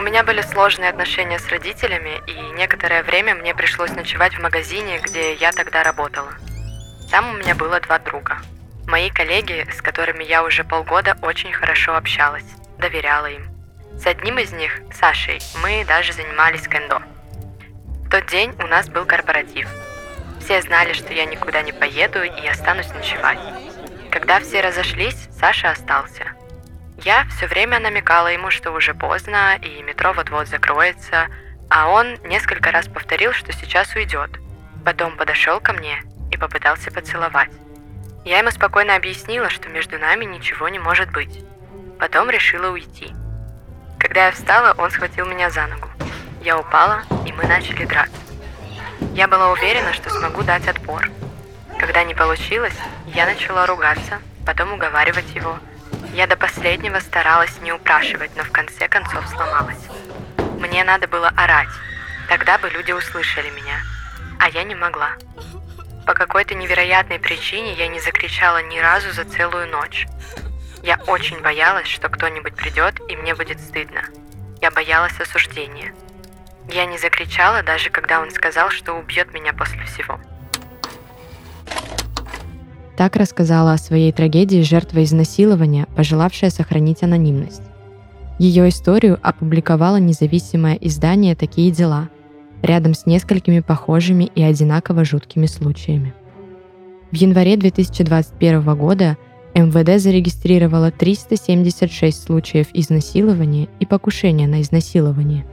У меня были сложные отношения с родителями, и некоторое время мне пришлось ночевать в магазине, где я тогда работала. Там у меня было два друга. Мои коллеги, с которыми я уже полгода очень хорошо общалась, доверяла им. С одним из них, Сашей, мы даже занимались кендо. В тот день у нас был корпоратив. Все знали, что я никуда не поеду и останусь ночевать. Когда все разошлись, Саша остался – я все время намекала ему, что уже поздно и метро вот-вот закроется, а он несколько раз повторил, что сейчас уйдет. Потом подошел ко мне и попытался поцеловать. Я ему спокойно объяснила, что между нами ничего не может быть. Потом решила уйти. Когда я встала, он схватил меня за ногу. Я упала, и мы начали драться. Я была уверена, что смогу дать отпор. Когда не получилось, я начала ругаться, потом уговаривать его – я до последнего старалась не упрашивать, но в конце концов сломалась. Мне надо было орать, тогда бы люди услышали меня, а я не могла. По какой-то невероятной причине я не закричала ни разу за целую ночь. Я очень боялась, что кто-нибудь придет и мне будет стыдно. Я боялась осуждения. Я не закричала, даже когда он сказал, что убьет меня после всего. Так рассказала о своей трагедии жертва изнасилования, пожелавшая сохранить анонимность. Ее историю опубликовало независимое издание «Такие дела», рядом с несколькими похожими и одинаково жуткими случаями. В январе 2021 года МВД зарегистрировало 376 случаев изнасилования и покушения на изнасилование.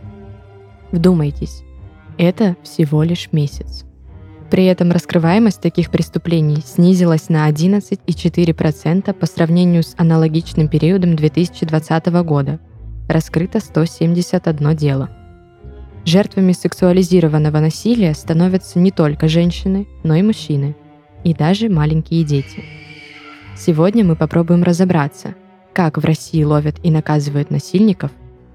Вдумайтесь, это всего лишь месяц. При этом раскрываемость таких преступлений снизилась на 11,4% по сравнению с аналогичным периодом 2020 года. Раскрыто 171 дело. Жертвами сексуализированного насилия становятся не только женщины, но и мужчины, и даже маленькие дети. Сегодня мы попробуем разобраться, как в России ловят и наказывают насильников,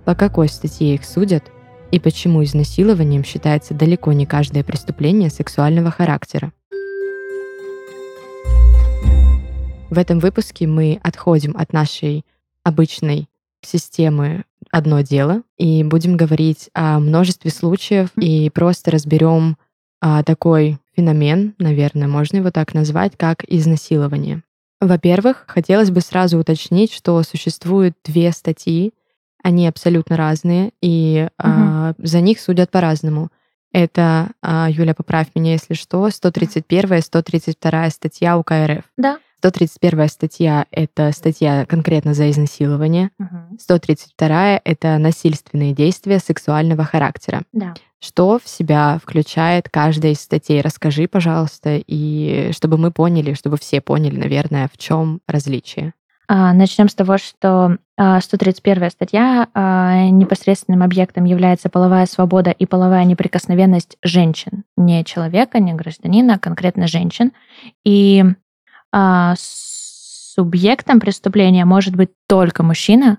по какой статье их судят и почему изнасилованием считается далеко не каждое преступление сексуального характера. В этом выпуске мы отходим от нашей обычной системы одно дело и будем говорить о множестве случаев и просто разберем а, такой феномен, наверное, можно его так назвать, как изнасилование. Во-первых, хотелось бы сразу уточнить, что существует две статьи, они абсолютно разные, и угу. а, за них судят по-разному. Это, а, Юля, поправь меня, если что, 131 и 132 статья УК РФ. Да. 131 статья — это статья конкретно за изнасилование. Угу. 132 — это насильственные действия сексуального характера. Да. Что в себя включает каждая из статей? Расскажи, пожалуйста, и чтобы мы поняли, чтобы все поняли, наверное, в чем различие. А, Начнем с того, что 131 а, статья а, непосредственным объектом является половая свобода и половая неприкосновенность женщин. Не человека, не гражданина, а конкретно женщин. И субъектом преступления может быть только мужчина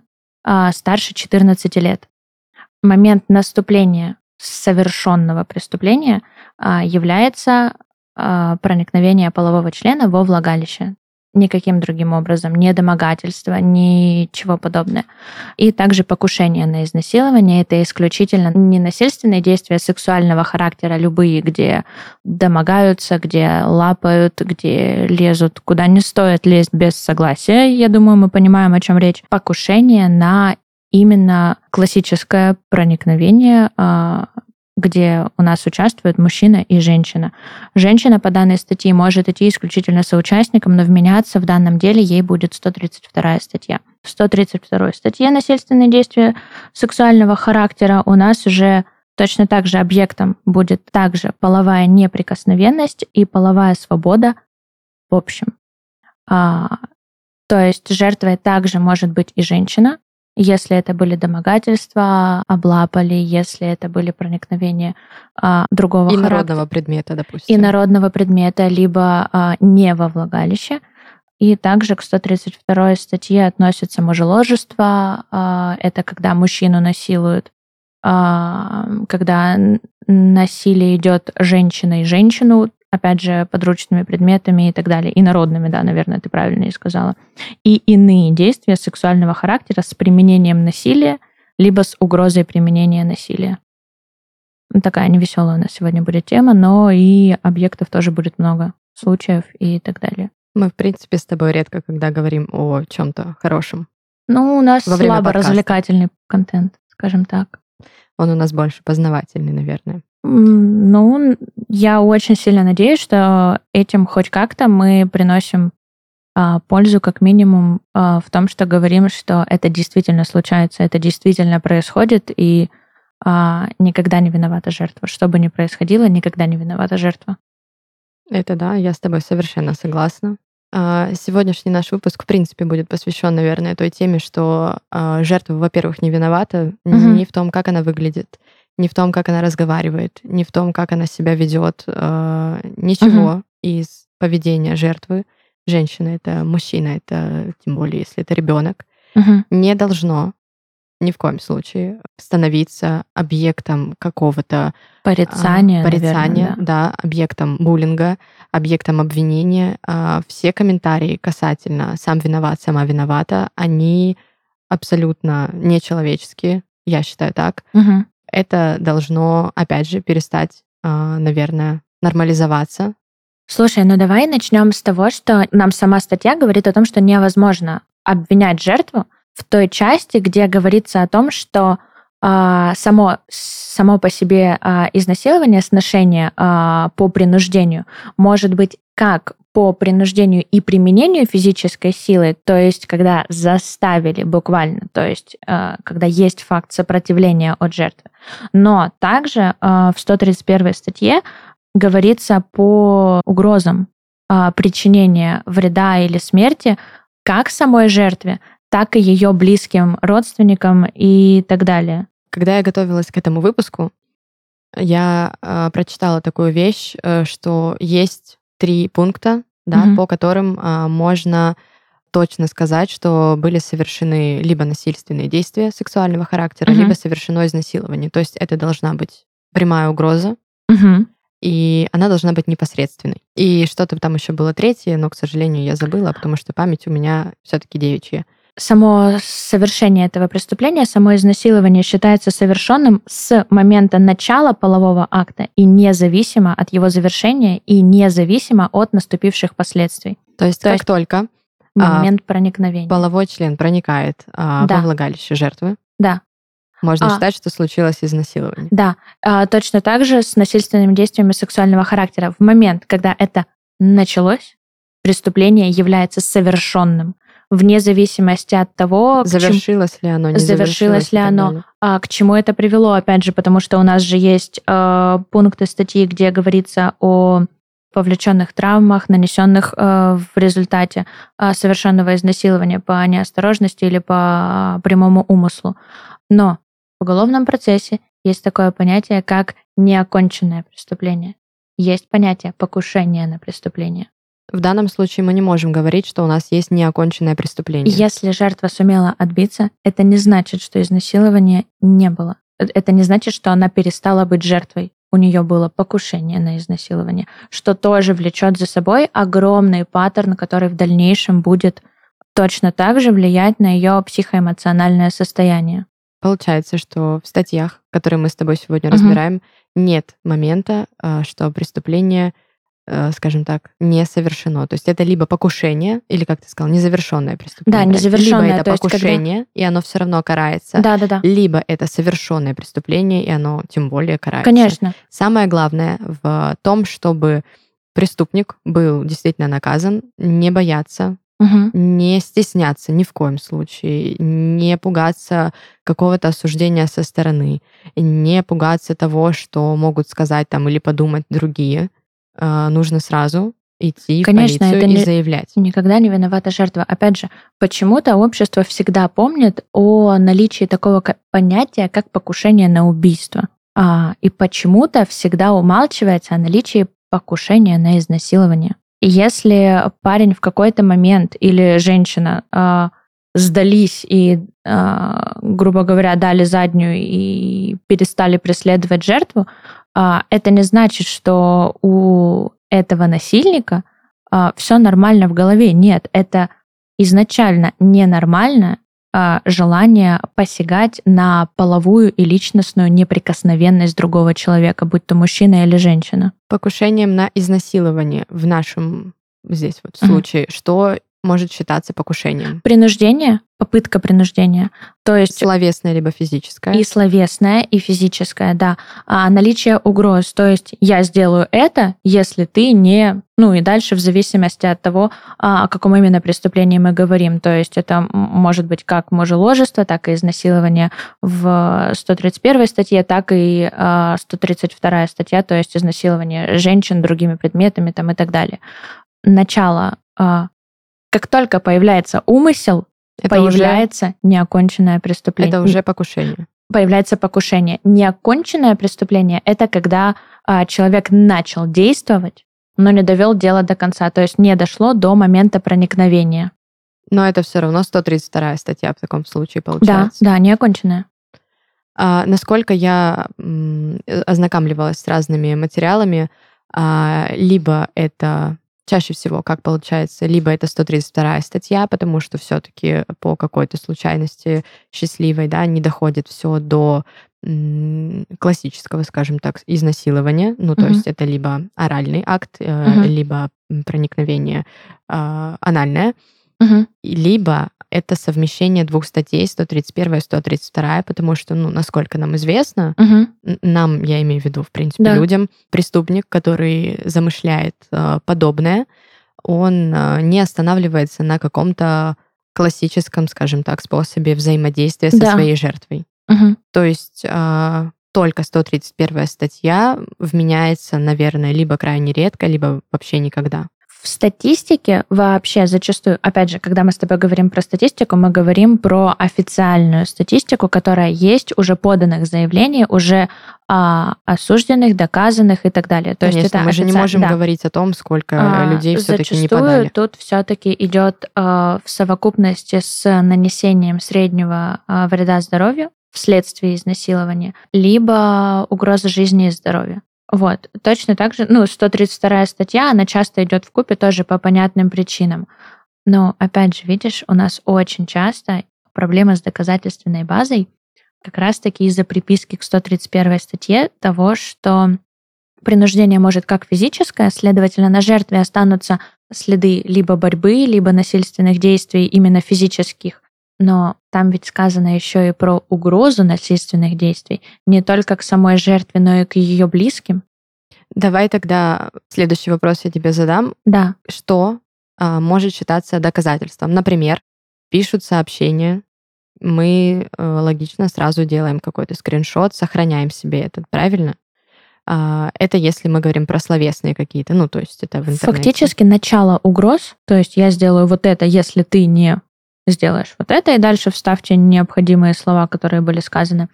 старше 14 лет. Момент наступления совершенного преступления является проникновение полового члена во влагалище никаким другим образом, не домогательство, ничего подобного. И также покушение на изнасилование — это исключительно ненасильственные действия сексуального характера, любые, где домогаются, где лапают, где лезут, куда не стоит лезть без согласия. Я думаю, мы понимаем, о чем речь. Покушение на именно классическое проникновение а, где у нас участвуют мужчина и женщина. Женщина по данной статье может идти исключительно соучастником, но вменяться в данном деле ей будет 132 статья. В 132 статье «Насильственные действия сексуального характера» у нас уже точно так же объектом будет также половая неприкосновенность и половая свобода в общем. А, то есть жертвой также может быть и женщина, если это были домогательства, облапали, если это были проникновения а, другого И характера. народного предмета, допустим. И народного предмета, либо а, не во влагалище. И также к 132 статье относится мужеложество. А, это когда мужчину насилуют, а, когда насилие идет женщина и женщину, опять же, подручными предметами и так далее. И народными, да, наверное, ты правильно и сказала. И иные действия сексуального характера с применением насилия, либо с угрозой применения насилия. Такая невеселая у нас сегодня будет тема, но и объектов тоже будет много, случаев и так далее. Мы, в принципе, с тобой редко, когда говорим о чем-то хорошем. Ну, у нас слабо подкаста. развлекательный контент, скажем так. Он у нас больше познавательный, наверное. Ну, я очень сильно надеюсь, что этим хоть как-то мы приносим а, пользу, как минимум, а, в том, что говорим, что это действительно случается, это действительно происходит, и а, никогда не виновата жертва. Что бы ни происходило, никогда не виновата жертва. Это да, я с тобой совершенно согласна. А, Сегодняшний наш выпуск, в принципе, будет посвящен, наверное, той теме, что а, жертва, во-первых, не виновата Мгм. ни в том, как она выглядит, ни в том, как она разговаривает, ни в том, как она себя ведет. а, Ничего из поведения жертвы, женщины, это мужчина, это тем более, если это ребенок, Мгм. не должно ни в коем случае становиться объектом какого-то Порицание, а, порицания, наверное, да. объектом буллинга, объектом обвинения. А, Все комментарии касательно «сам виноват», «сама виновата», они абсолютно нечеловеческие, я считаю так. да. Это должно, опять же, перестать, а, наверное, нормализоваться. Слушай, ну давай начнем с того, что нам сама статья говорит о том, что невозможно обвинять жертву в той части, где говорится о том, что а, само, само по себе а, изнасилование, сношение по принуждению может быть как по принуждению и применению физической силы, то есть когда заставили буквально, то есть а, когда есть факт сопротивления от жертвы, но также а, в 131 статье говорится по угрозам а, причинения вреда или смерти как самой жертве, так и ее близким родственникам и так далее. Когда я готовилась к этому выпуску, я а, прочитала такую вещь, э, что есть три пункта, да, Мгм. по которым а, можно точно сказать, что были совершены либо насильственные действия сексуального характера, Мгм. либо совершено изнасилование. То есть это должна быть прямая угроза, Мгм. и она должна быть непосредственной. И что-то там еще было третье, но, к сожалению, я забыла, потому что память у меня все-таки девичья. Само совершение этого преступления, само изнасилование считается совершенным с момента начала полового акта и независимо от его завершения и независимо от наступивших последствий. То есть То как есть только А, момент проникновения. половой член проникает а, Да. во влагалище жертвы, Да. можно А. считать, что случилось изнасилование. Да, а, точно так же с насильственными действиями сексуального характера. В момент, когда это началось, преступление является совершенным, вне зависимости от того, Завершилось ли оно, не Завершилось ли и так оно? а, к чему это привело, опять же, потому что у нас же есть э, пункты статьи, где говорится о повлеченных травмах, нанесенных э, в результате э, совершенного изнасилования по неосторожности или по прямому умыслу. Но в уголовном процессе есть такое понятие, как неоконченное преступление. Есть понятие покушения на преступление. В данном случае мы не можем говорить, что у нас есть неоконченное преступление. Если жертва сумела отбиться, это не значит, что изнасилования не было. Э- Это не значит, что она перестала быть жертвой. У нее было покушение на изнасилование, что тоже влечет за собой огромный паттерн, который в дальнейшем будет точно так же влиять на ее психоэмоциональное состояние. Получается, что в статьях, которые мы с тобой сегодня Мгм. разбираем, нет момента, а, что преступление, скажем так, не совершено. То есть это либо покушение, или, как ты сказал, незавершенное преступление. Да, незавершенное, Либо это то есть когда- покушение, и оно все равно карается. Да-да-да. Либо это совершенное преступление, и оно тем более карается. Конечно. Самое главное в том, чтобы преступник был действительно наказан, не бояться, Мгм. не стесняться ни в коем случае, не пугаться какого-то осуждения со стороны, не пугаться того, что могут сказать там или подумать другие. А, Нужно сразу идти Конечно, в полицию это и не- заявлять. Никогда не виновата жертва. Опять же, почему-то общество всегда помнит о наличии такого понятия, как покушение на убийство. А, и почему-то всегда умалчивается о наличии покушения на изнасилование. И если парень в какой-то момент или женщина а, сдались и, а, грубо говоря, дали заднюю и перестали преследовать жертву, это не значит, что у этого насильника все нормально в голове. Нет, это изначально ненормально а, желание посягать на половую и личностную неприкосновенность другого человека, будь то мужчина или женщина. Покушением на изнасилование в нашем здесь вот случае, что может считаться покушением? Принуждение, попытка принуждения, то есть Словесное либо физическое? и словесное, и физическое, да. А наличие угроз, то есть я сделаю это, если ты не... Ну и дальше в зависимости от того, а, о каком именно преступлении мы говорим. То есть это может быть как мужеложество, так и изнасилование в 131 статье, так и а, 132 статья, то есть изнасилование женщин другими предметами там, и так далее. Начало. а, Как только появляется умысел, это уже, появляется неоконченное преступление. это уже покушение. появляется покушение. Неоконченное преступление – это когда а, человек начал действовать, но не довел дело до конца, то есть не дошло до момента проникновения. Но это все равно 132 статья в таком случае Да, получается. да, неоконченное. А, насколько я м, э, ознакомливалась с разными материалами, а, либо это чаще всего, как получается, либо это 132 статья, потому что все-таки по какой-то случайности счастливой, да, не доходит все до классического, скажем так, изнасилования. Ну, то есть это либо оральный акт, э, Мгм. либо проникновение а, анальное, и либо это совмещение двух статей, 131 и 132, потому что, ну, насколько нам известно, н- нам, я имею в виду, в принципе, Да. людям, преступник, который замышляет э, подобное, он э, не останавливается на каком-то классическом, скажем так, способе взаимодействия со Да. своей жертвой. Мгм. То есть э, только 131 статья вменяется, наверное, либо крайне редко, либо вообще никогда. В статистике вообще зачастую, опять же, когда мы с тобой говорим про статистику, мы говорим про официальную статистику, которая есть уже поданных заявлений, уже а, осужденных, доказанных и так далее. То Конечно, есть это мы же не можем да. говорить о том, сколько А, людей все-таки не подали. тут все-таки идет а, в совокупности с нанесением среднего а, вреда здоровью вследствие изнасилования, либо угроза жизни и здоровью. Вот. Точно так же, ну, 132 статья, она часто идет в купе тоже по понятным причинам. Но, опять же, видишь, у нас очень часто проблема с доказательственной базой как раз-таки из-за приписки к 131 статье того, что принуждение может как физическое, следовательно, на жертве останутся следы либо борьбы, либо насильственных действий именно физических. Но там ведь сказано еще и про угрозу насильственных действий не только к самой жертве, но и к ее близким. Давай тогда следующий вопрос я тебе задам. Да, Что а, может считаться доказательством? Например, пишут сообщение, мы э, логично сразу делаем какой-то скриншот, сохраняем себе этот, правильно? А, это если мы говорим про словесные какие-то, ну, то есть это в интернете. фактически начало угроз, то есть я сделаю вот это, если ты не сделаешь вот это, и дальше вставьте необходимые слова, которые были сказаны.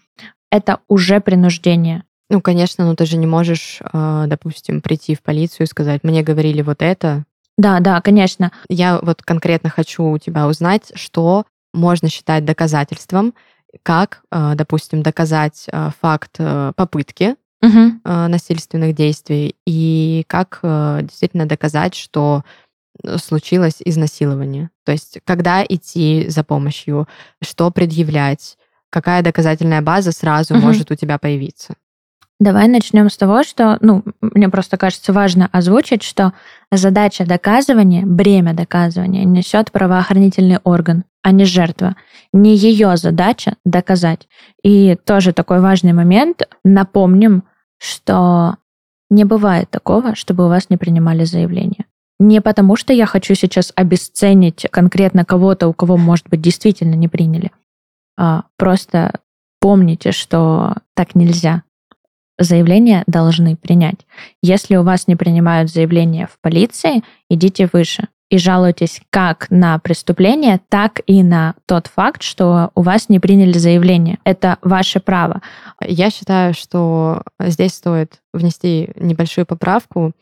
Это уже принуждение. Ну, конечно, но ты же не можешь, э, допустим, прийти в полицию и сказать, мне говорили вот это. Да, да, конечно. Я вот конкретно хочу у тебя узнать, что можно считать доказательством, как, э, допустим, доказать э, факт э, попытки э, насильственных действий и как э, действительно доказать, что случилось изнасилование. То есть когда идти за помощью, что предъявлять, какая доказательная база сразу Мгм. может у тебя появиться. Давай начнем с того, что, ну, мне просто кажется важно озвучить, что задача доказывания, бремя доказывания несет правоохранительный орган, а не жертва. Не ее задача доказать. И тоже такой важный момент. Напомним, что не бывает такого, чтобы у вас не принимали заявление. Не потому, что я хочу сейчас обесценить конкретно кого-то, у кого, может быть, действительно не приняли. А просто помните, что так нельзя. заявление должны принять. Если у вас не принимают заявление в полиции, идите выше и жалуйтесь как на преступление, так и на тот факт, что у вас не приняли заявление. Это ваше право. Я считаю, что здесь стоит внести небольшую поправку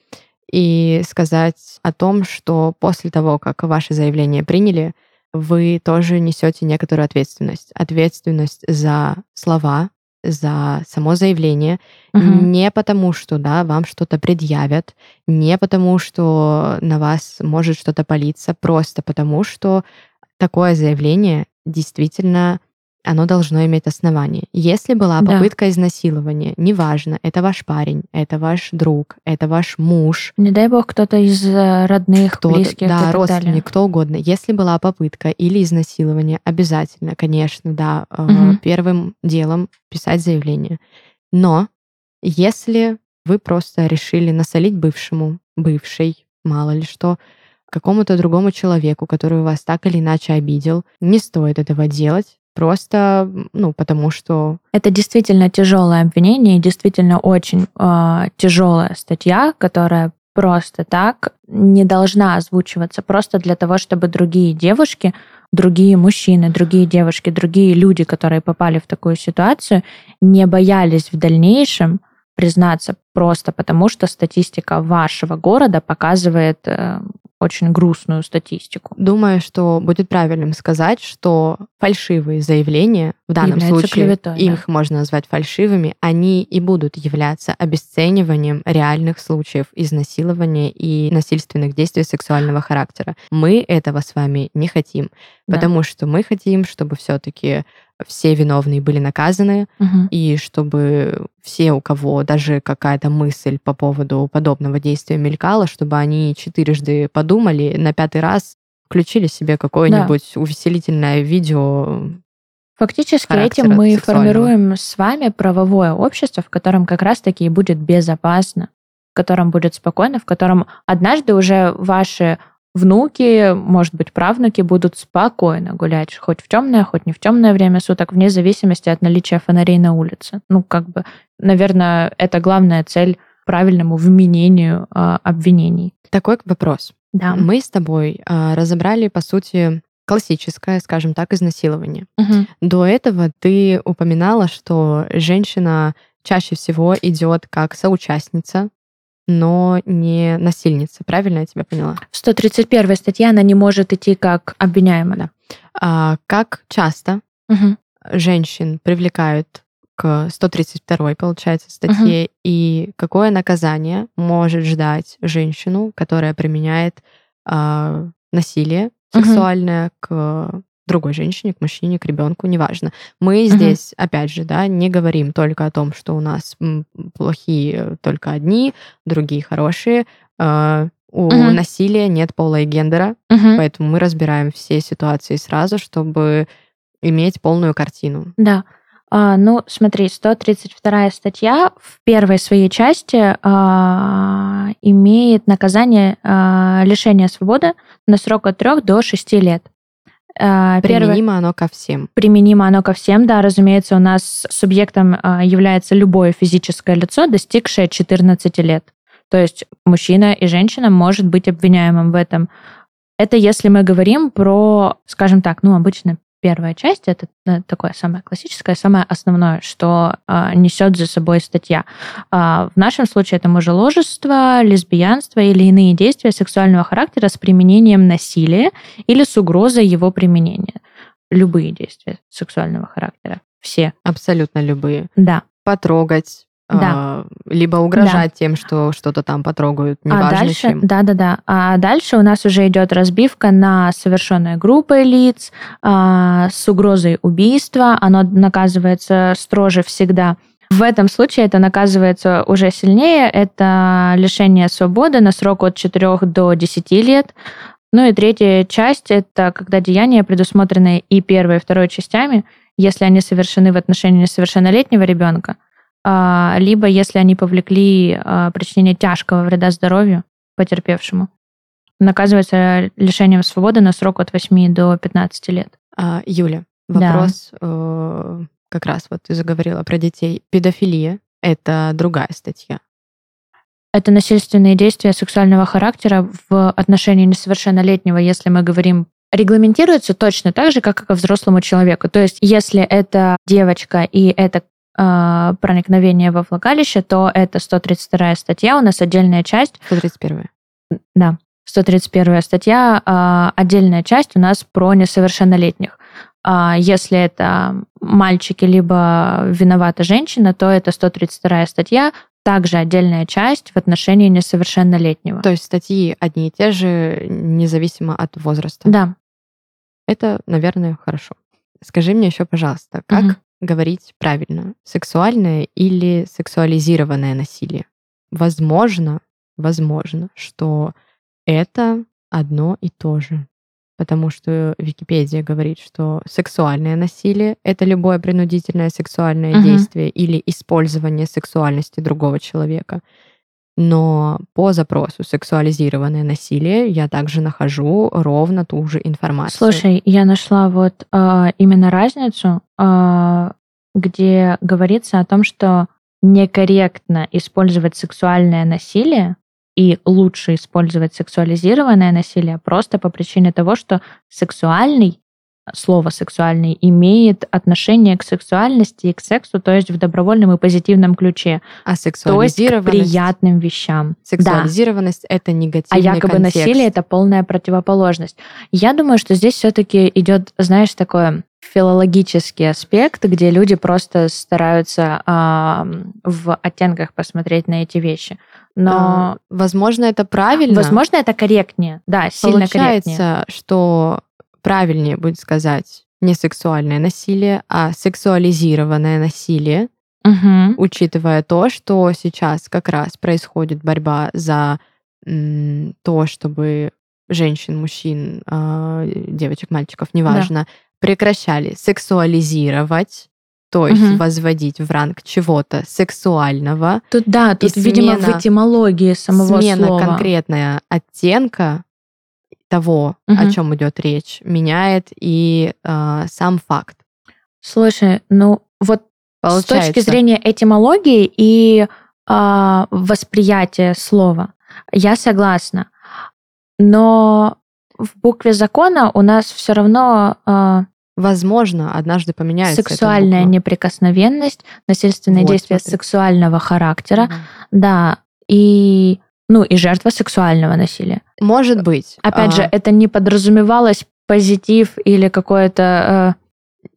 и сказать о том, что после того, как ваше заявление приняли, вы тоже несете некоторую ответственность. Ответственность за слова, за само заявление, угу. не потому, что да, вам что-то предъявят, не потому, что на вас может что-то палиться, просто потому, что такое заявление действительно оно должно иметь основание. Если была попытка да. изнасилования, неважно, это ваш парень, это ваш друг, это ваш муж. Не дай бог кто-то из э, родных, кто близких, да, родственник, кто угодно. Если была попытка или изнасилование, обязательно, конечно, да, угу. первым делом писать заявление. Но если вы просто решили насолить бывшему, бывшей, мало ли что, какому-то другому человеку, который вас так или иначе обидел, не стоит этого делать. Просто, ну, потому что... Это действительно тяжелое обвинение, действительно очень э, а, тяжелая статья, которая просто так не должна озвучиваться просто для того, чтобы другие девушки, другие мужчины, другие девушки, другие люди, которые попали в такую ситуацию, не боялись в дальнейшем признаться просто потому, что статистика вашего города показывает э, очень грустную статистику. Думаю, что будет правильным сказать, что фальшивые заявления, в данном случае клеветой, их да. можно назвать фальшивыми, они и будут являться обесцениванием реальных случаев изнасилования и насильственных действий сексуального характера. Мы этого с вами не хотим, да. потому что мы хотим, чтобы все-таки все виновные были наказаны, угу. и чтобы все, у кого даже какая-то мысль по поводу подобного действия мелькала, чтобы они четырежды подумали, на пятый раз включили себе какое-нибудь да. увеселительное видео. Фактически этим мы формируем с вами правовое общество, в котором как раз-таки будет безопасно, в котором будет спокойно, в котором однажды уже ваши внуки, может быть, правнуки будут спокойно гулять, хоть в темное, хоть не в темное время суток, вне зависимости от наличия фонарей на улице. Ну, как бы, наверное, это главная цель правильному вменению э, обвинений. Такой вопрос. Да. Мы с тобой э, разобрали, по сути, классическое, скажем так, изнасилование. Угу. До этого ты упоминала, что женщина чаще всего идет как соучастница но не насильница. Правильно я тебя поняла? 131 статья, она не может идти как обвиняемая. Да. А, как часто угу. женщин привлекают к 132 получается статье, угу. и какое наказание может ждать женщину, которая применяет а, насилие сексуальное угу. к другой женщине, к мужчине, к ребенку, неважно. Мы uh-huh. здесь, опять же, да, не говорим только о том, что у нас плохие только одни, другие хорошие. Uh, у uh-huh. насилия нет пола и гендера, uh-huh. поэтому мы разбираем все ситуации сразу, чтобы иметь полную картину. Да. А, ну, смотри, 132 статья в первой своей части а, имеет наказание а, лишения свободы на срок от 3 до 6 лет. А, применимо Первое, оно ко всем. Применимо оно ко всем, да. Разумеется, у нас субъектом а, является любое физическое лицо, достигшее 14 лет. То есть мужчина и женщина может быть обвиняемым в этом. Это если мы говорим про, скажем так, ну, обычно первая часть это э, такое самое классическое, самое основное, что э, несет за собой статья. Э, в нашем случае это мужеложество, лесбиянство или иные действия сексуального характера с применением насилия или с угрозой его применения. Любые действия сексуального характера. Все. Абсолютно любые. Да. Потрогать, да. э, либо угрожать да. тем, что что-то там потрогают, а неважно а дальше, чем. Да, да, да. А дальше у нас уже идет разбивка на совершенные группой лиц э, с угрозой убийства. Оно наказывается строже всегда. В этом случае это наказывается уже сильнее. Это лишение свободы на срок от 4 до 10 лет. Ну и третья часть – это когда деяния, предусмотренные и первой, и второй частями, если они совершены в отношении несовершеннолетнего ребенка – а, либо если они повлекли а, причинение тяжкого вреда здоровью потерпевшему, наказывается лишением свободы на срок от 8 до 15 лет. А, Юля, вопрос да. э, как раз вот ты заговорила про детей. Педофилия это другая статья. Это насильственные действия сексуального характера в отношении несовершеннолетнего, если мы говорим регламентируется точно так же, как и ко взрослому человеку. То есть, если это девочка и это э, проникновение во влагалище, то это 132 статья, у нас отдельная часть. 131. Да, 131 статья, э, отдельная часть у нас про несовершеннолетних. А если это мальчики либо виновата женщина, то это 132 статья, также отдельная часть в отношении несовершеннолетнего. То есть статьи одни и те же, независимо от возраста. Да. Это, наверное, хорошо. Скажи мне еще, пожалуйста, как угу. Говорить правильно? Сексуальное или сексуализированное насилие? Возможно, возможно, что это одно и то же потому что Википедия говорит, что сексуальное насилие — это любое принудительное сексуальное угу. действие или использование сексуальности другого человека. Но по запросу сексуализированное насилие я также нахожу ровно ту же информацию. Слушай, я нашла вот э, именно разницу, э, где говорится о том, что некорректно использовать сексуальное насилие и лучше использовать сексуализированное насилие просто по причине того, что сексуальный слово сексуальный имеет отношение к сексуальности и к сексу, то есть в добровольном и позитивном ключе. А сексуализированность... То есть к приятным вещам. Сексуализированность да. — это негативный А якобы контекст. насилие — это полная противоположность. Я думаю, что здесь все таки идет, знаешь, такое филологический аспект, где люди просто стараются э, в оттенках посмотреть на эти вещи. Но, а, возможно, это правильно. Возможно, это корректнее. Да, сильно Получается, корректнее. что правильнее будет сказать не сексуальное насилие, а сексуализированное насилие, угу. учитывая то, что сейчас как раз происходит борьба за м, то, чтобы женщин, мужчин, э, девочек, мальчиков, неважно, да. прекращали сексуализировать то есть угу. возводить в ранг чего-то сексуального. Тут да, тут, и видимо, смена, в этимологии самого смена слова. конкретная оттенка того, угу. о чем идет речь, меняет и э, сам факт. Слушай, ну вот Получается. с точки зрения этимологии и э, восприятия слова, я согласна. Но в букве закона у нас все равно э, Возможно, однажды поменяется. Сексуальная неприкосновенность, насильственные вот, действия смотри. сексуального характера, угу. да, и ну и жертва сексуального насилия. Может быть. Опять а... же, это не подразумевалось позитив или какое-то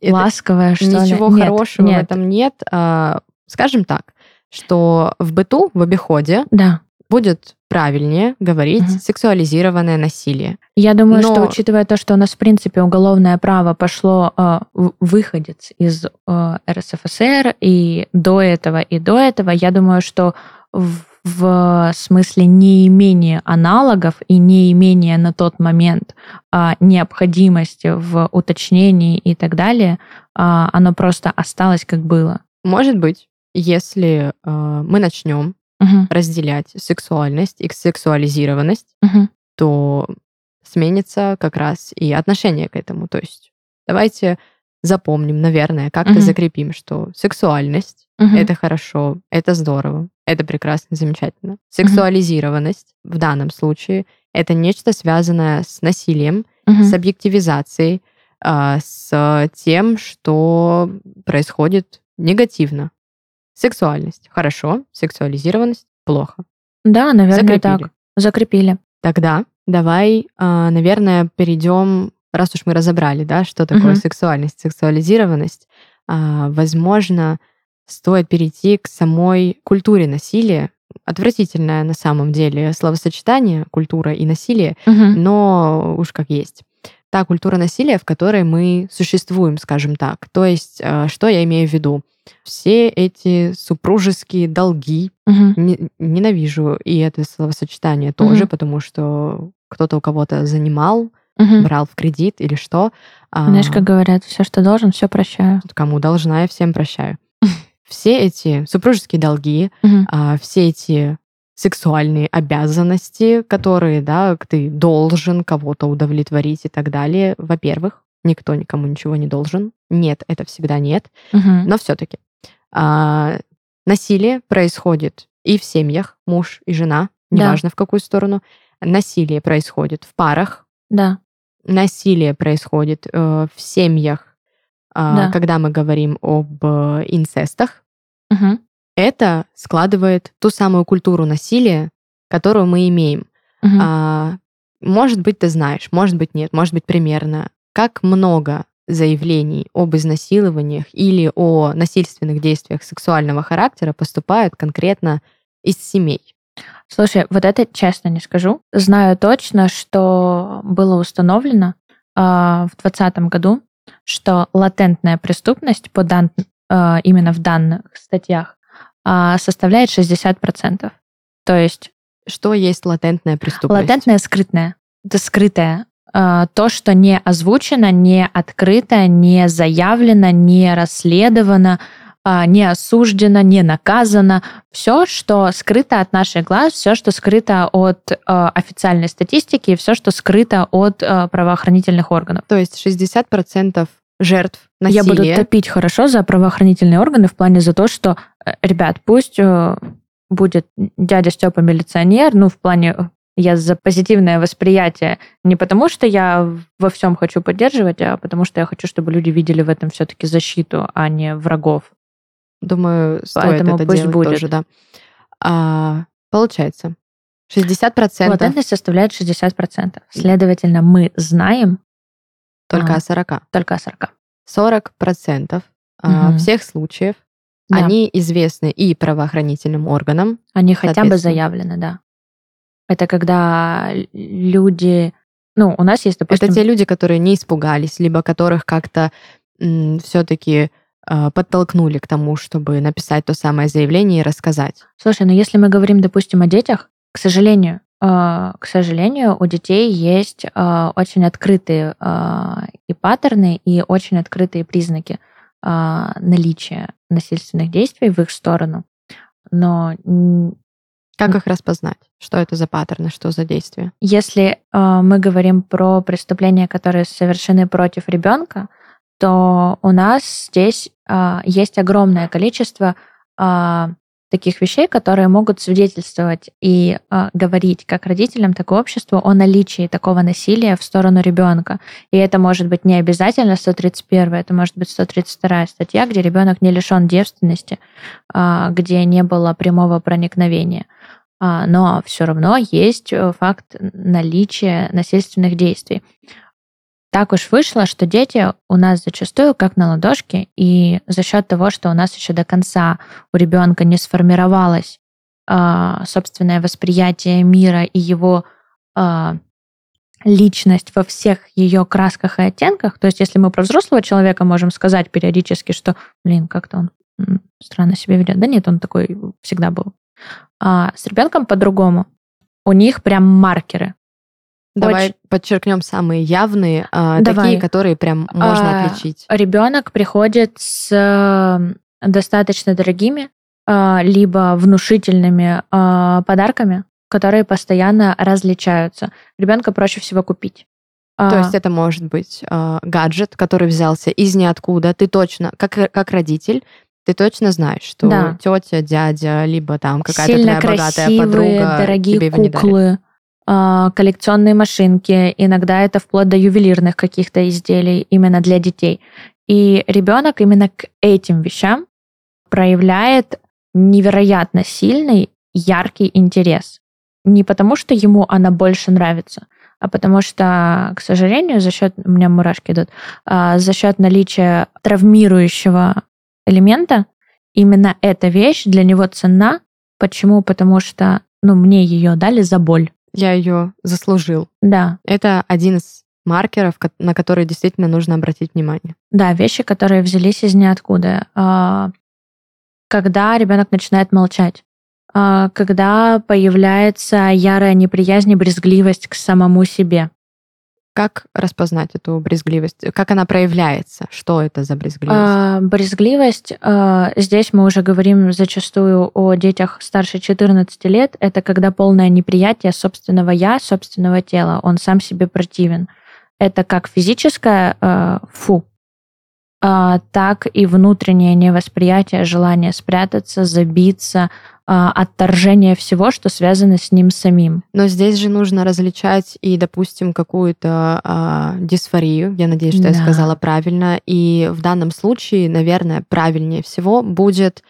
э, ласковое что Ничего ли? хорошего нет, в этом нет. А, скажем так, что в быту, в обиходе да будет правильнее говорить угу. сексуализированное насилие. Я думаю, Но... что учитывая то, что у нас в принципе уголовное право пошло э, выходец из э, РСФСР и до этого и до этого, я думаю, что в, в смысле неимения аналогов и неимения на тот момент э, необходимости в уточнении и так далее, э, оно просто осталось как было. Может быть, если э, мы начнем угу. разделять сексуальность и сексуализированность, угу. то сменится как раз и отношение к этому. То есть давайте запомним, наверное, как-то угу. закрепим, что сексуальность угу. это хорошо, это здорово, это прекрасно, замечательно. Сексуализированность угу. в данном случае это нечто связанное с насилием, угу. с объективизацией, а, с тем, что происходит негативно. Сексуальность. Хорошо. Сексуализированность. Плохо. Да, наверное, Закрепили. так. Закрепили. Тогда давай, а, наверное, перейдем, раз уж мы разобрали, да, что такое угу. сексуальность, сексуализированность, а, возможно, стоит перейти к самой культуре насилия. Отвратительное на самом деле словосочетание культура и насилие, угу. но уж как есть та культура насилия, в которой мы существуем, скажем так. То есть, а, что я имею в виду? Все эти супружеские долги, угу. не, ненавижу и это словосочетание тоже, угу. потому что кто-то у кого-то занимал, угу. брал в кредит или что. А, Знаешь, как говорят, все, что должен, все прощаю. Кому должна, я всем прощаю. Все эти супружеские долги, все эти сексуальные обязанности, которые, да, ты должен кого-то удовлетворить и так далее. Во-первых, никто никому ничего не должен. Нет, это всегда нет. Угу. Но все-таки а, насилие происходит и в семьях, муж и жена, Да. неважно в какую сторону. Насилие происходит в парах, Да. насилие происходит э, в семьях, а, Да. когда мы говорим об э, инцестах. Мгм. Это складывает ту самую культуру насилия, которую мы имеем. Мгм. А, может быть, ты знаешь, может быть, нет, может быть, примерно. Как много заявлений об изнасилованиях или о насильственных действиях сексуального характера поступают конкретно из семей? Слушай, вот это честно не скажу. Знаю точно, что было установлено а, в 2020 году, что латентная преступность по дан- а, именно в данных статьях а, составляет 60%. То есть Что есть латентная преступность? латентная скрытная. Это скрытое. А, То, что не озвучено, не открыто, не заявлено, не расследовано, а, не осуждено, не наказано. Все, что скрыто от наших глаз, все, что скрыто от а, официальной статистики, все, что скрыто от а, правоохранительных органов. То есть 60% жертв насилия. Я буду топить хорошо за правоохранительные органы в плане за то, что, э, ребят, пусть э, будет дядя Степа милиционер, ну, в плане э, я за позитивное восприятие не потому, что я во всем хочу поддерживать, а потому что я хочу, чтобы люди видели в этом все-таки защиту, а не врагов. Думаю, стоит Поэтому это пусть делать будет. тоже, да. А, получается, 60% Латентность составляет 60%. Следовательно, мы знаем только а. о 40. только о 40. 40% а, Мгм. всех случаев, Да. они известны и правоохранительным органам, Они хотя бы заявлены, да. Это когда люди... Ну, у нас есть, допустим... Это те люди, которые не испугались, либо которых как-то все-таки подтолкнули к тому, чтобы написать то самое заявление и рассказать. Слушай, ну если мы говорим, допустим, о детях, к сожалению, э, к сожалению, у детей есть э, очень открытые э, и паттерны, и очень открытые признаки наличия насильственных действий в их сторону. Но Как их распознать? Что это за паттерны, что за действия? если мы говорим про преступления, которые совершены против ребенка, то у нас здесь есть огромное количество таких вещей, которые могут свидетельствовать и э, говорить как родителям, так и обществу о наличии такого насилия в сторону ребенка. И это может быть не обязательно 131, это может быть 132 статья, где ребенок не лишен девственности, э, где не было прямого проникновения. А, но все равно есть э, факт наличия насильственных действий. Так уж вышло, что дети у нас зачастую как на ладошке, и за счет того, что у нас еще до конца у ребенка не сформировалось а, собственное восприятие мира и его а, личность во всех ее красках и оттенках, то есть если мы про взрослого человека можем сказать периодически, что, блин, как-то он странно себя ведет. Да нет, он такой всегда был. А с ребенком по-другому. У них прям маркеры. Давай Очень- подчеркнем самые явные, а, Давай. такие, которые прям можно А, отличить. Ребенок приходит с э, достаточно дорогими, э, либо внушительными подарками, которые постоянно различаются. Ребенка проще всего купить. То А, есть это может быть а, гаджет, который взялся из ниоткуда. Ты точно, как, как родитель, ты точно знаешь, что Да. тетя, дядя, либо там какая-то твоя богатая подруга дорогие тебе его не дарит. А, коллекционные машинки, иногда это вплоть до ювелирных каких-то изделий именно для детей. И ребенок именно к этим вещам проявляет невероятно сильный, яркий интерес. Не потому, что ему она больше нравится, а потому что, к сожалению, за счет, у меня мурашки идут, а, за счет наличия травмирующего элемента, именно эта вещь для него ценна. Почему? Потому что, ну, мне ее дали за боль. Я ее заслужил. Да, Это один из маркеров, на которые действительно нужно обратить внимание. да, вещи, которые взялись из ниоткуда. А, Когда ребенок начинает молчать, а, когда появляется ярая неприязнь и брезгливость к самому себе. Как распознать эту брезгливость? Как она проявляется? Что это за брезгливость? А, брезгливость, а, здесь мы уже говорим зачастую о детях старше 14 лет, это когда полное неприятие собственного я, собственного тела, он сам себе противен. Это как физическое а, фу, а, так и внутреннее невосприятие, желание спрятаться, забиться, отторжение всего, что связано с ним самим. Но здесь же нужно различать и, допустим, какую-то а, дисфорию. Я надеюсь, что Да. я сказала правильно. И в данном случае, наверное, правильнее всего будет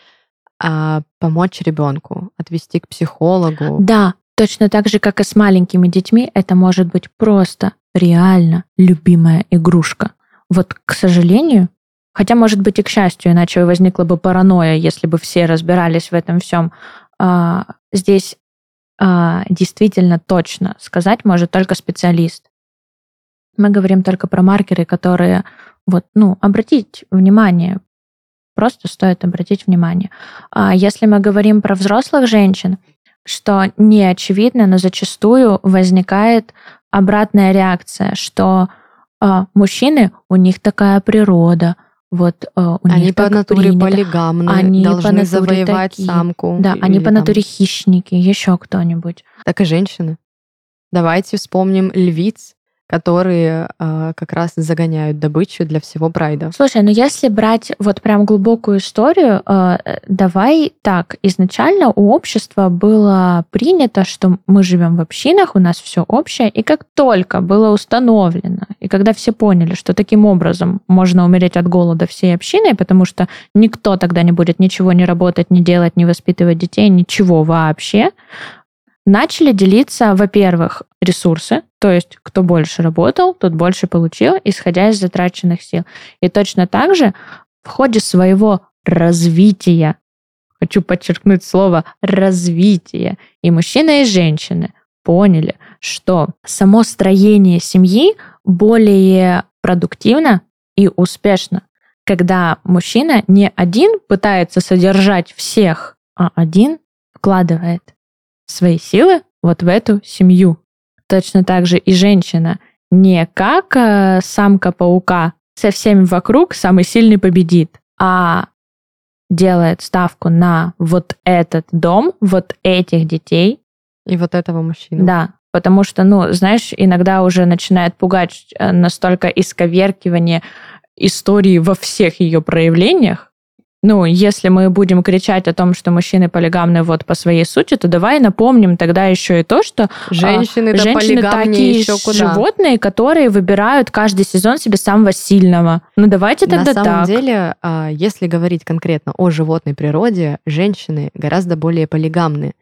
а, помочь ребенку, отвести к психологу. Да, точно так же, как и с маленькими детьми, это может быть просто реально любимая игрушка. Вот, к сожалению, хотя, может быть, и к счастью, иначе возникла бы паранойя, если бы все разбирались в этом всем, а, здесь а, действительно точно сказать может только специалист. Мы говорим только про маркеры, которые, вот, ну, обратить внимание, просто стоит обратить внимание. А если мы говорим про взрослых женщин, что не очевидно, но зачастую возникает обратная реакция, что а, мужчины, у них такая природа, вот а, у Они них по натуре принято. полигамны, Они по должны натуре завоевать такие. самку. Да, они по там- натуре хищники, еще кто-нибудь. Так и женщины. Давайте вспомним львиц, которые а, как раз загоняют добычу для всего прайда. Слушай, ну если брать вот прям глубокую историю, э, давай так, изначально у общества было принято, что мы живем в общинах, у нас все общее, и как только было установлено, и когда все поняли, что таким образом можно умереть от голода всей общиной, потому что никто тогда не будет ничего не работать, не делать, не воспитывать детей, ничего вообще, начали делиться, во-первых, ресурсы, то есть кто больше работал, тот больше получил, исходя из затраченных сил. И точно так же в ходе своего развития, хочу подчеркнуть слово развитие, и мужчины, и женщины поняли, что само строение семьи более продуктивно и успешно, когда мужчина не один пытается содержать всех, а один вкладывает свои силы вот в эту семью. Точно так же и женщина не как э, самка паука со всеми вокруг самый сильный победит, а делает ставку на вот этот дом, вот этих детей, И вот этого мужчину. да, потому что, ну, знаешь, иногда уже начинает пугать э, настолько исковеркивание истории во всех ее проявлениях. Ну, если мы будем кричать о том, что мужчины полигамны вот по своей сути, то давай напомним тогда еще и то, что Женщины, да женщины такие еще куда. животные, которые выбирают каждый сезон себе самого сильного. Ну, давайте На тогда самом так. деле, а, если говорить конкретно о животной природе, женщины гораздо более полигамны.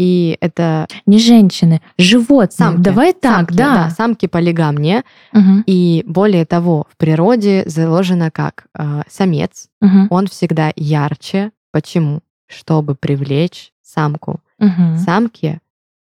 И это Не женщины, животные. самки. Давай так, самки, да. Самки полигамнее. Мгм, И более того, в природе заложено как а, самец, мгм, он всегда ярче. Почему? Чтобы привлечь самку. мгм. Самке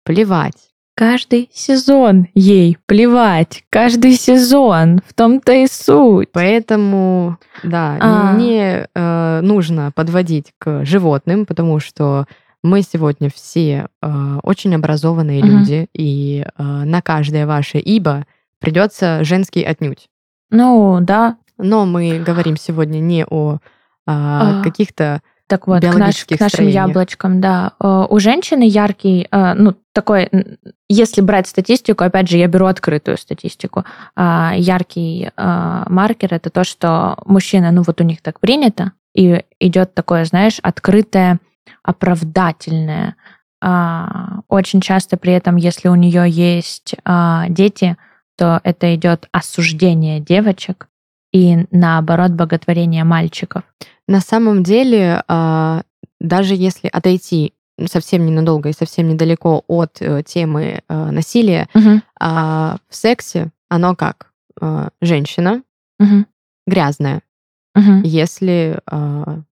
плевать. Каждый сезон ей плевать. Каждый сезон. В том-то и суть. Поэтому, да, А. не э, нужно подводить к животным, потому что мы сегодня все э, очень образованные Мгм. люди, и э, на каждое ваше ибо придется женский отнюдь. Ну, да. Но мы говорим сегодня не о А. каких-то Так вот, к, наш- к нашим строениях. яблочкам, да. Э, У женщины яркий, э, ну, такой, если брать статистику, опять же, я беру открытую статистику, яркий маркер это то, что мужчина, ну, вот у них так принято, и идет такое, знаешь, открытое, оправдательное. А, Очень часто при этом, если у нее есть а, дети, то это идет осуждение девочек и наоборот боготворение мальчиков. На самом деле, а, даже если отойти совсем ненадолго и совсем недалеко от э, темы э, насилия, а, в сексе оно как? Женщина Мгм. грязная, Мгм. если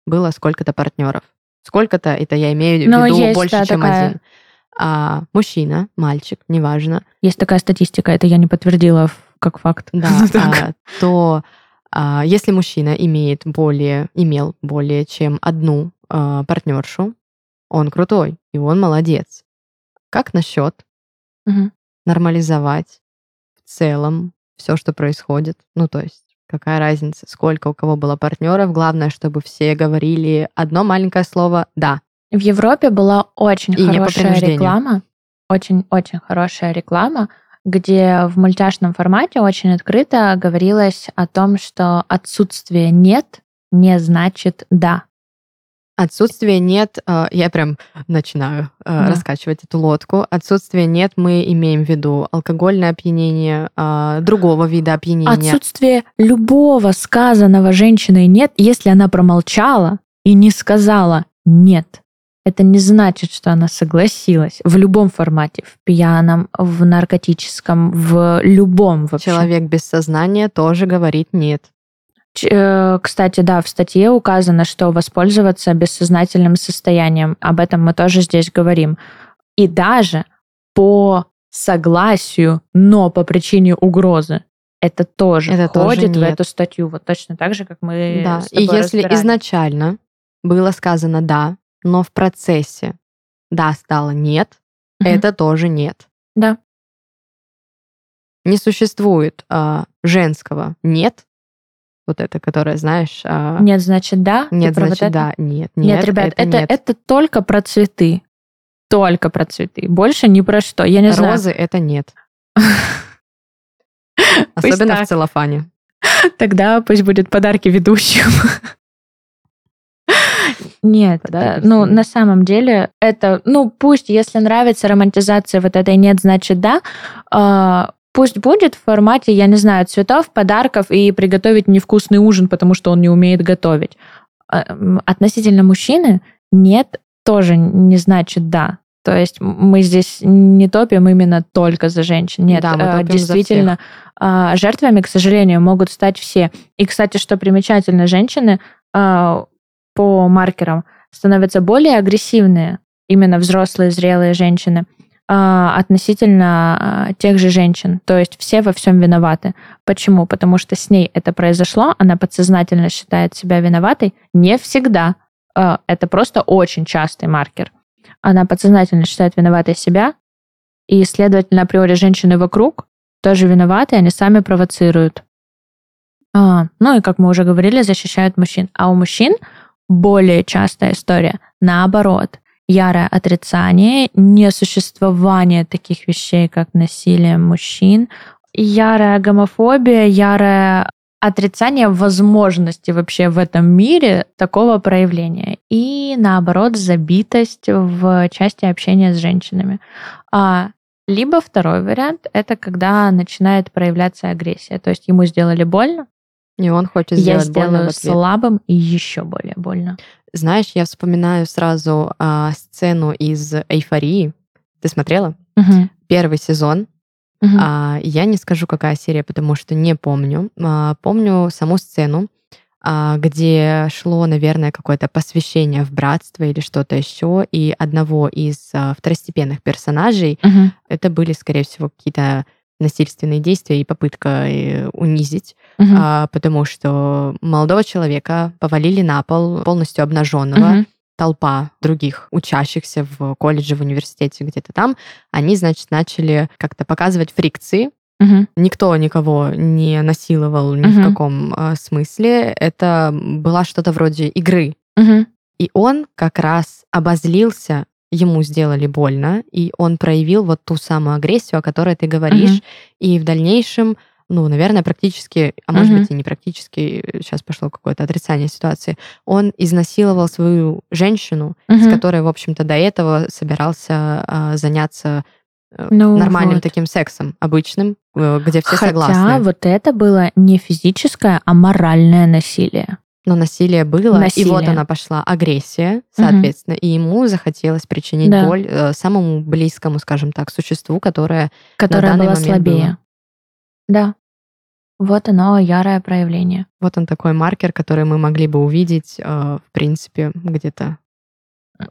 было сколько-то партнеров. Сколько-то, это я имею в виду есть, больше, да, чем такая. один. А, мужчина, мальчик, неважно, Есть такая статистика, это я не подтвердила как факт. да, Ну, а, то а, если мужчина имеет более, имел более чем одну а, партнершу, он крутой, и он молодец. Как насчет Мгм. нормализовать в целом все, что происходит? Ну, то есть, какая разница, сколько у кого было партнеров? Главное, чтобы все говорили одно маленькое слово «да». В Европе была очень И хорошая реклама, очень-очень хорошая реклама, где в мультяшном формате очень открыто говорилось о том, что отсутствие «нет» не значит «да». Отсутствие нет, э, я прям начинаю э, Да. раскачивать эту лодку. Отсутствие нет, мы имеем в виду алкогольное опьянение, а, другого вида опьянения. Отсутствие любого сказанного женщиной «нет», если она промолчала и не сказала «нет», это не значит, что она согласилась в любом формате, в пьяном, в наркотическом, в любом вообще. Человек без сознания тоже говорит нет. Э, Кстати, да, в статье указано, что воспользоваться бессознательным состоянием. Об этом мы тоже здесь говорим. И даже по согласию, но по причине угрозы. Это тоже Это тоже входит в нет. эту статью. Вот точно так же, как мы Да. с И тобой если разбирали. изначально было сказано да, но в процессе да стало нет, Мгм. это тоже нет. Да. Не существует а, женского нет, вот это, которое, знаешь, а, Нет, значит, да? Ты нет, вот значит, это? да, нет, Нет, нет, ребят, это, нет. это только про цветы. Только про цветы. Больше ни про что. Я не знаю. Розы это нет. Особенно в целлофане. Тогда пусть будет подарки ведущим. Нет, Подарки э, ну, на самом деле, это, ну, пусть, если нравится романтизация вот этой нет, значит да, а, пусть будет в формате, я не знаю, цветов, подарков и приготовить невкусный ужин, потому что он не умеет готовить. А, Относительно мужчины нет тоже не значит да. То есть мы здесь не топим именно только за женщин. Нет, Да, э, действительно, а, жертвами, к сожалению, могут стать все. И, кстати, что примечательно, женщины а, по маркерам становятся более агрессивные, именно взрослые, зрелые женщины, относительно а, тех же женщин. То есть все во всем виноваты. Почему? Потому что с ней это произошло, она подсознательно считает себя виноватой. Не всегда. А, Это просто очень частый маркер. Она подсознательно считает виноватой себя, и, следовательно, априори женщины вокруг тоже виноваты, они сами провоцируют. А, ну и, как мы уже говорили, защищают мужчин. А у мужчин более частая история наоборот. Ярое отрицание, несуществование таких вещей, как насилие мужчин, ярая гомофобия, ярое отрицание возможности вообще в этом мире такого проявления. И наоборот, забитость в части общения с женщинами. А, либо второй вариант — это когда начинает проявляться агрессия. То есть ему сделали больно, И он хочет я сделать больно в ответ. слабым и еще более больно. Знаешь, я вспоминаю сразу а, сцену из «Эйфории». Ты смотрела? Мгм. Первый сезон. Мгм. А, я не скажу, какая серия, потому что не помню. А, помню саму сцену, а, где шло, наверное, какое-то посвящение в братство или что-то еще, и одного из а, второстепенных персонажей Мгм. это были, скорее всего, какие-то насильственные действия и попытка э, унизить, Мгм. а, потому что молодого человека повалили на пол полностью обнаженного, Мгм. толпа других учащихся в колледже, в университете, где-то там, они, значит, начали как-то показывать фрикции. Мгм. Никто никого не насиловал ни Мгм. в каком а, смысле. Это была что-то вроде игры. Мгм. И он как раз обозлился, ему сделали больно, и он проявил вот ту самую агрессию, о которой ты говоришь. Мгм. И в дальнейшем, ну, наверное, практически, а может Мгм. быть и не практически, сейчас пошло какое-то отрицание ситуации, он изнасиловал свою женщину, с Мгм. которой, в общем-то, до этого собирался а, заняться э, Ну нормальным вот. таким сексом, обычным, э, где все Хотя согласны. вот это было не физическое, а моральное насилие. Но насилие было, и вот Насилие. она пошла агрессия, соответственно, и ему захотелось причинить Да. боль э, самому близкому, скажем так, существу, которое которая данный была момент слабее. было. Да. Вот оно, ярое проявление. вот он такой маркер, который мы могли бы увидеть, э, в принципе, где-то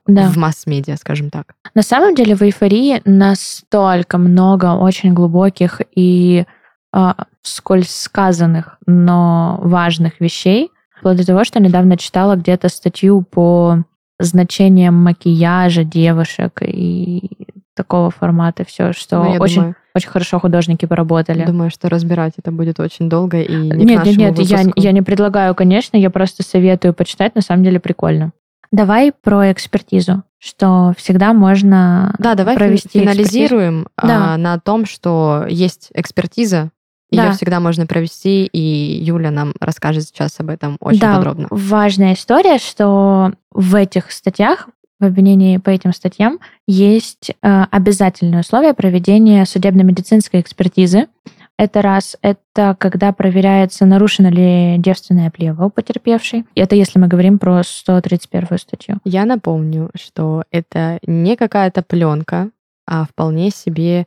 Да. в масс-медиа, скажем так. На самом деле в эйфории настолько много очень глубоких и а, вскользь сказанных, но важных вещей, вплоть до того, что недавно читала где-то статью по значениям макияжа девушек и такого формата все, что Ну, очень, думаю, очень хорошо художники поработали. думаю, что разбирать это будет очень долго и не Нет, нет, нет, я, выпуску. я не предлагаю, конечно, я просто советую почитать, на самом деле прикольно. Давай про экспертизу, что всегда можно Да, давай провести финализируем экспертизу. Да. а, на том, что есть экспертиза, ее Да. всегда можно провести, и Юля нам расскажет сейчас об этом очень да, подробно. важная история, что в этих статьях, в обвинении по этим статьям, есть э, обязательное условие проведения судебно-медицинской экспертизы. Это раз. Это когда проверяется, нарушена ли девственная плева у потерпевшей. И Это если мы говорим про 131 статью. Я напомню, что это не какая-то пленка, а вполне себе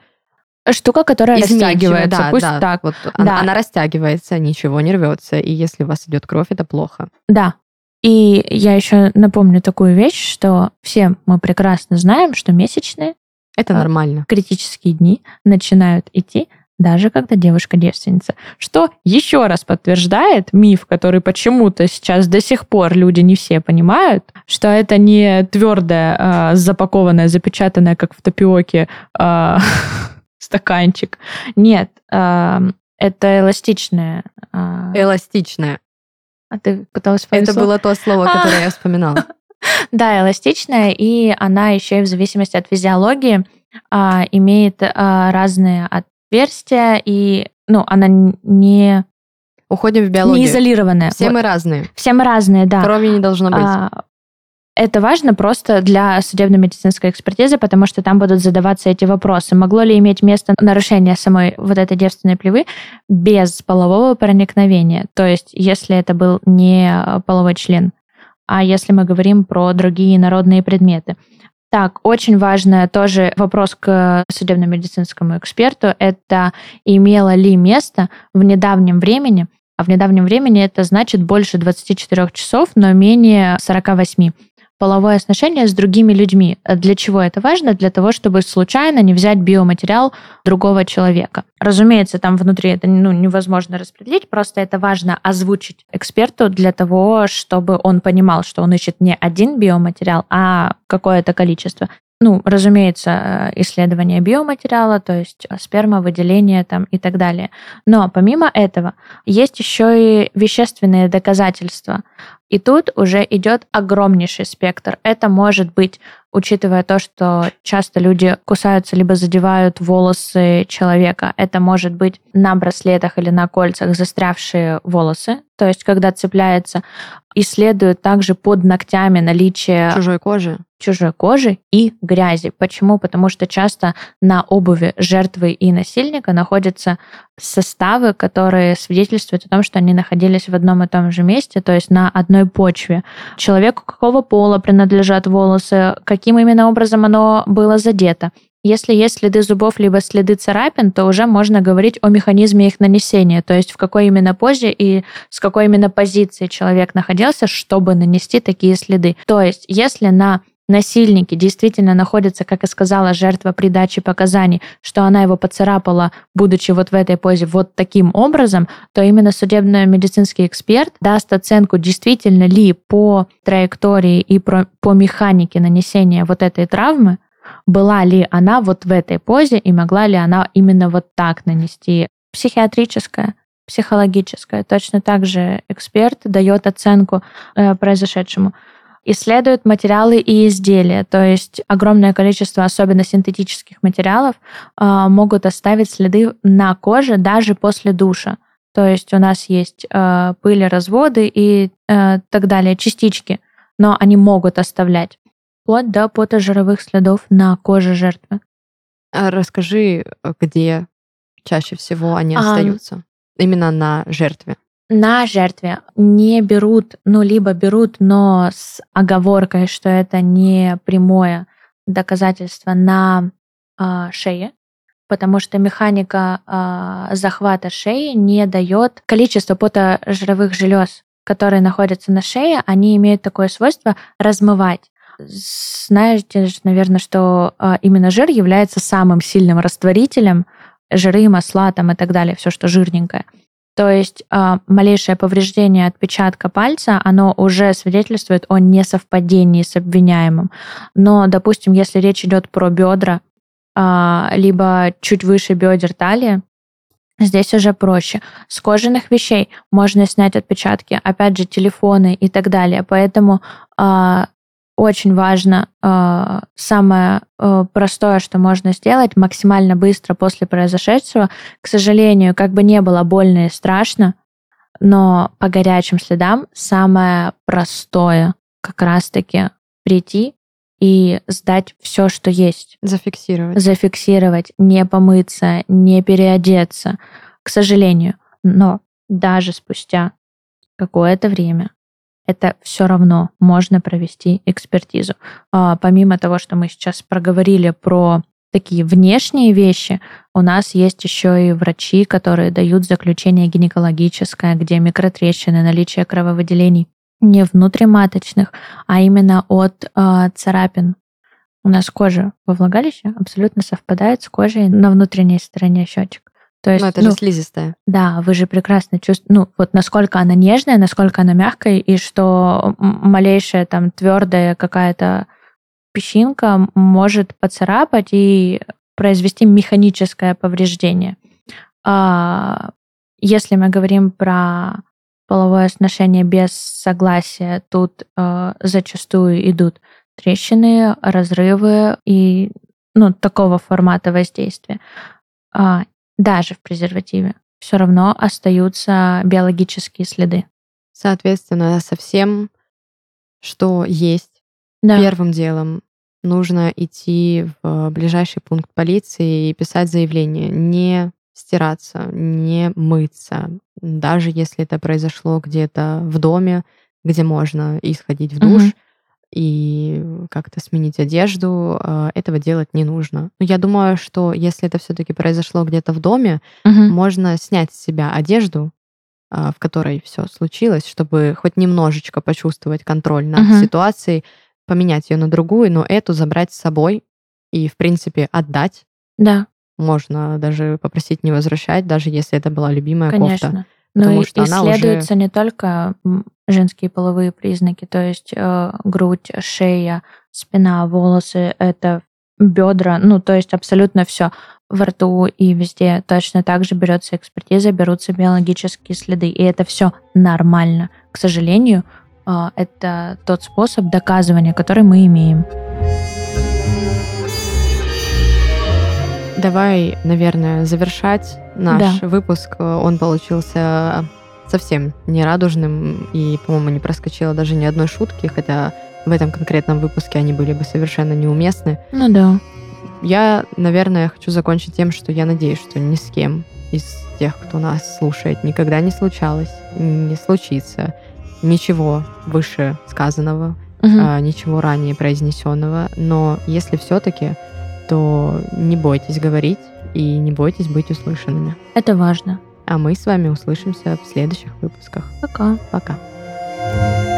Штука, которая растягивается. да, Пусть да, так. Вот она, Да. она растягивается, ничего не рвется, и если у вас идет кровь, это плохо. Да. И я еще напомню такую вещь, что все мы прекрасно знаем, что месячные Это нормально. критические дни начинают идти даже когда девушка девственница. Что еще раз подтверждает миф, который почему-то сейчас до сих пор люди не все понимают, что это не твердое, а, запакованное, запечатанное, как в тапиоке, а, стаканчик. Нет, а, это эластичное. а, Эластичная. А ты пыталась Это было то слово, А. которое я вспоминала. Да, эластичная, и она еще и в зависимости от физиологии а, имеет а, разные отверстия, и ну, она не, Уходим в не биологию. изолированная. Все Вот. мы разные. Все мы разные, да. Крови не должно быть. А, Это важно просто для судебно-медицинской экспертизы, потому что там будут задаваться эти вопросы. Могло ли иметь место нарушение самой вот этой девственной плевы без полового проникновения? То есть, если это был не половой член, а если мы говорим про другие народные предметы. Так, очень важный тоже вопрос к судебно-медицинскому эксперту. Это имело ли место в недавнем времени, а в недавнем времени это значит больше 24 часов, но менее 48 половое отношение с другими людьми. Для чего это важно? Для того, чтобы случайно не взять биоматериал другого человека. Разумеется, там внутри это ну, невозможно распределить, просто это важно озвучить эксперту для того, чтобы он понимал, что он ищет не один биоматериал, а какое-то количество. Ну, разумеется, э, исследование биоматериала, то есть сперма, выделение там и так далее. Но помимо этого есть еще и вещественные доказательства. И тут уже идет огромнейший спектр. Это может быть, учитывая то, что часто люди кусаются либо задевают волосы человека, это может быть на браслетах или на кольцах застрявшие волосы, то есть когда цепляется, исследуют также под ногтями наличие Чужой кожи. Чужой кожи и грязи. Почему? Потому что часто на обуви жертвы и насильника находятся составы, которые свидетельствуют о том, что они находились в одном и том же месте, то есть на одной почве. Человеку какого пола принадлежат волосы, каким именно образом оно было задето. Если есть следы зубов либо следы царапин, то уже можно говорить о механизме их нанесения, то есть в какой именно позе и с какой именно позиции человек находился, чтобы нанести такие следы. То есть если на насильнике действительно находится, как и сказала жертва при даче показаний, что она его поцарапала, будучи вот в этой позе вот таким образом, то именно судебно-медицинский эксперт даст оценку, действительно ли по траектории и по механике нанесения вот этой травмы была ли она вот в этой позе и могла ли она именно вот так нанести. Психиатрическая, психологическая. Точно так же эксперт дает оценку э, произошедшему. Исследуют материалы и изделия, то есть огромное количество, особенно синтетических материалов, э, могут оставить следы на коже даже после душа. То есть у нас есть э, пыли, разводы и э, так далее, частички, но они могут оставлять вплоть до потожировых следов на коже жертвы. А Расскажи, э, где чаще всего они Ам. остаются? Именно на жертве. На жертве не берут, ну, либо берут, но с оговоркой, что это не прямое доказательство на а, шее, потому что механика а, захвата шеи не дает количество потожировых желез, которые находятся на шее, они имеют такое свойство размывать. Знаете, наверное, что а, именно жир является самым сильным растворителем жиры, масла там и так далее, все, что жирненькое. То есть а, малейшее повреждение отпечатка пальца, оно уже свидетельствует о несовпадении с обвиняемым. Но, допустим, если речь идет про бедра, а, либо чуть выше бедер талии, Здесь уже проще. С кожаных вещей можно снять отпечатки, опять же, телефоны и так далее. Поэтому а, очень важно, э, самое э, простое, что можно сделать, максимально быстро после произошедшего. К сожалению, как бы не было больно и страшно, но по горячим следам самое простое как раз-таки прийти и сдать все, что есть. Зафиксировать. Зафиксировать, не помыться, не переодеться. К сожалению. Но даже спустя какое-то время это все равно можно провести экспертизу. А, помимо того, что мы сейчас проговорили про такие внешние вещи, у нас есть еще и врачи, которые дают заключение гинекологическое, где микротрещины, наличие крововыделений не внутриматочных, а именно от э, царапин. У нас кожа во влагалище абсолютно совпадает с кожей на внутренней стороне щечек. То есть, ну, это ну, же слизистая. Да, вы же прекрасно чувствуете, ну, вот насколько она нежная, насколько она мягкая, и что малейшая там твердая какая-то песчинка может поцарапать и произвести механическое повреждение. А если мы говорим про половое сношение без согласия, тут э, зачастую идут трещины, разрывы и ну, такого формата воздействия. А, даже в презервативе все равно остаются биологические следы. Соответственно, со всем, что есть, да. первым делом нужно идти в ближайший пункт полиции и писать заявление. Не стираться, не мыться, даже если это произошло где-то в доме, где можно и сходить в душ, угу. И как-то сменить одежду, а, этого делать не нужно. Но я думаю, что если это все-таки произошло где-то в доме, угу. можно снять с себя одежду, а, в которой все случилось, чтобы хоть немножечко почувствовать контроль над угу. ситуацией, поменять ее на другую, но эту забрать с собой и, в принципе, отдать. Да. Можно даже попросить не возвращать, даже если это была любимая Конечно. кофта. Ну и что исследуются уже... не только женские половые признаки, то есть э, грудь, шея, спина, волосы, это бедра, ну то есть абсолютно все во рту и везде точно так же берется экспертиза, берутся биологические следы, и это все нормально. К сожалению, э, это тот способ доказывания, который мы имеем. Давай, наверное, завершать наш да. выпуск. Он получился совсем нерадужным и, по-моему, не проскочило даже ни одной шутки, хотя в этом конкретном выпуске они были бы совершенно неуместны. Ну да. Я, наверное, хочу закончить тем, что я надеюсь, что ни с кем из тех, кто нас слушает, никогда не случалось, не случится ничего выше сказанного, угу. а, ничего ранее произнесенного. Но если все-таки что не бойтесь говорить и не бойтесь быть услышанными. Это важно. А мы с вами услышимся в следующих выпусках. Пока. Пока. thank